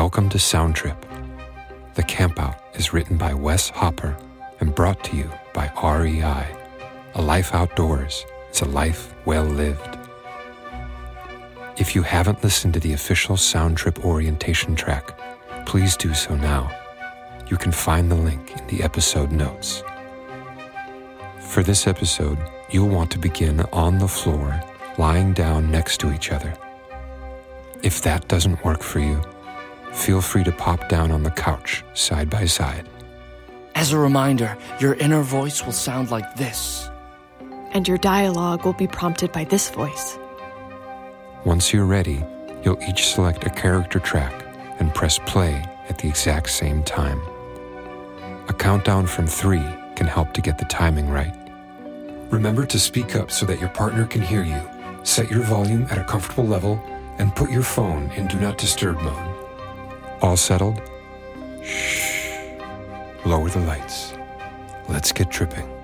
Welcome to Sound Trip. The Campout is written by Wes Hopper and brought to you by REI. A life outdoors is a life well lived. If you haven't listened to the official Sound Trip orientation track, please do so now. You can find the link in the episode notes. For this episode, you'll want to begin on the floor, lying down next to each other. If that doesn't work for you, feel free to pop down on the couch side by side. As a reminder, your inner voice will sound like this. And your dialogue will be prompted by this voice. Once you're ready, you'll each select a character track and press play at the exact same time. A countdown from three can help to get the timing right. Remember to speak up so that your partner can hear you. Set your volume at a comfortable level and put your phone in Do Not Disturb mode. All settled? Shh. Lower the lights. Let's get tripping.